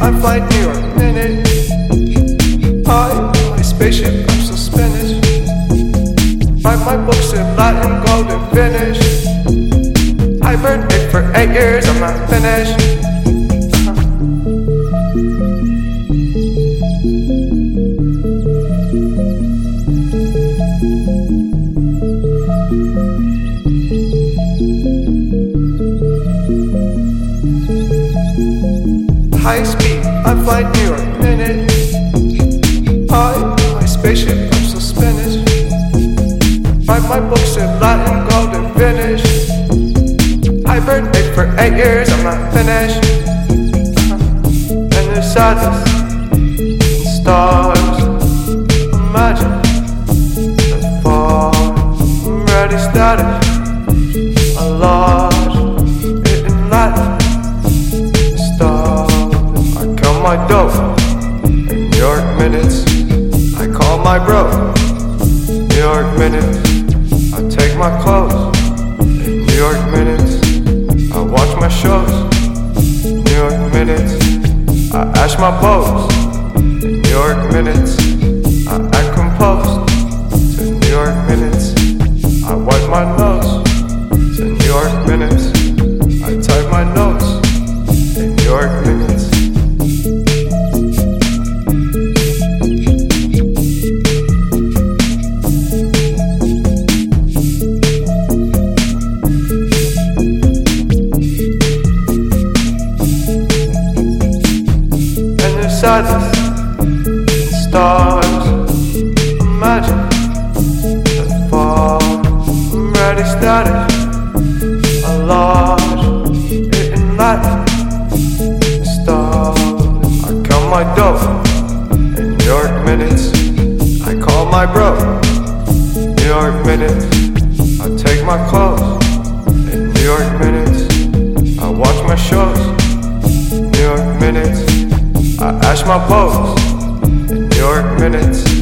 I fly New York minute. I, my spaceship, I'm so Spanish. Write my books in Latin, golden finish. it for eight years, I'm not finished. High speed, I fly New York minute. I, my spaceship, I'm so Spanish. Write my books in Latin, golden finish. Hibernate for eight years, I'm not finished. Uh-huh. And the sadness, stars, imagine that far. I'm ready, status. My dough New York minutes. I call my bro. New York minutes. I take my clothes New York minutes. I watch my shows. New York minutes. I ash my pose New York minutes. I act composed to New York minutes. I wipe my nose to New York minutes. I type my notes in New York minutes. Stars, imagine. I'm ready. I lost in. Stars, I count my in New York minutes. I call my bro. New York minutes. I take my clothes in New York minutes. I watch my shows. New York minutes. I ash my pose in New York minutes.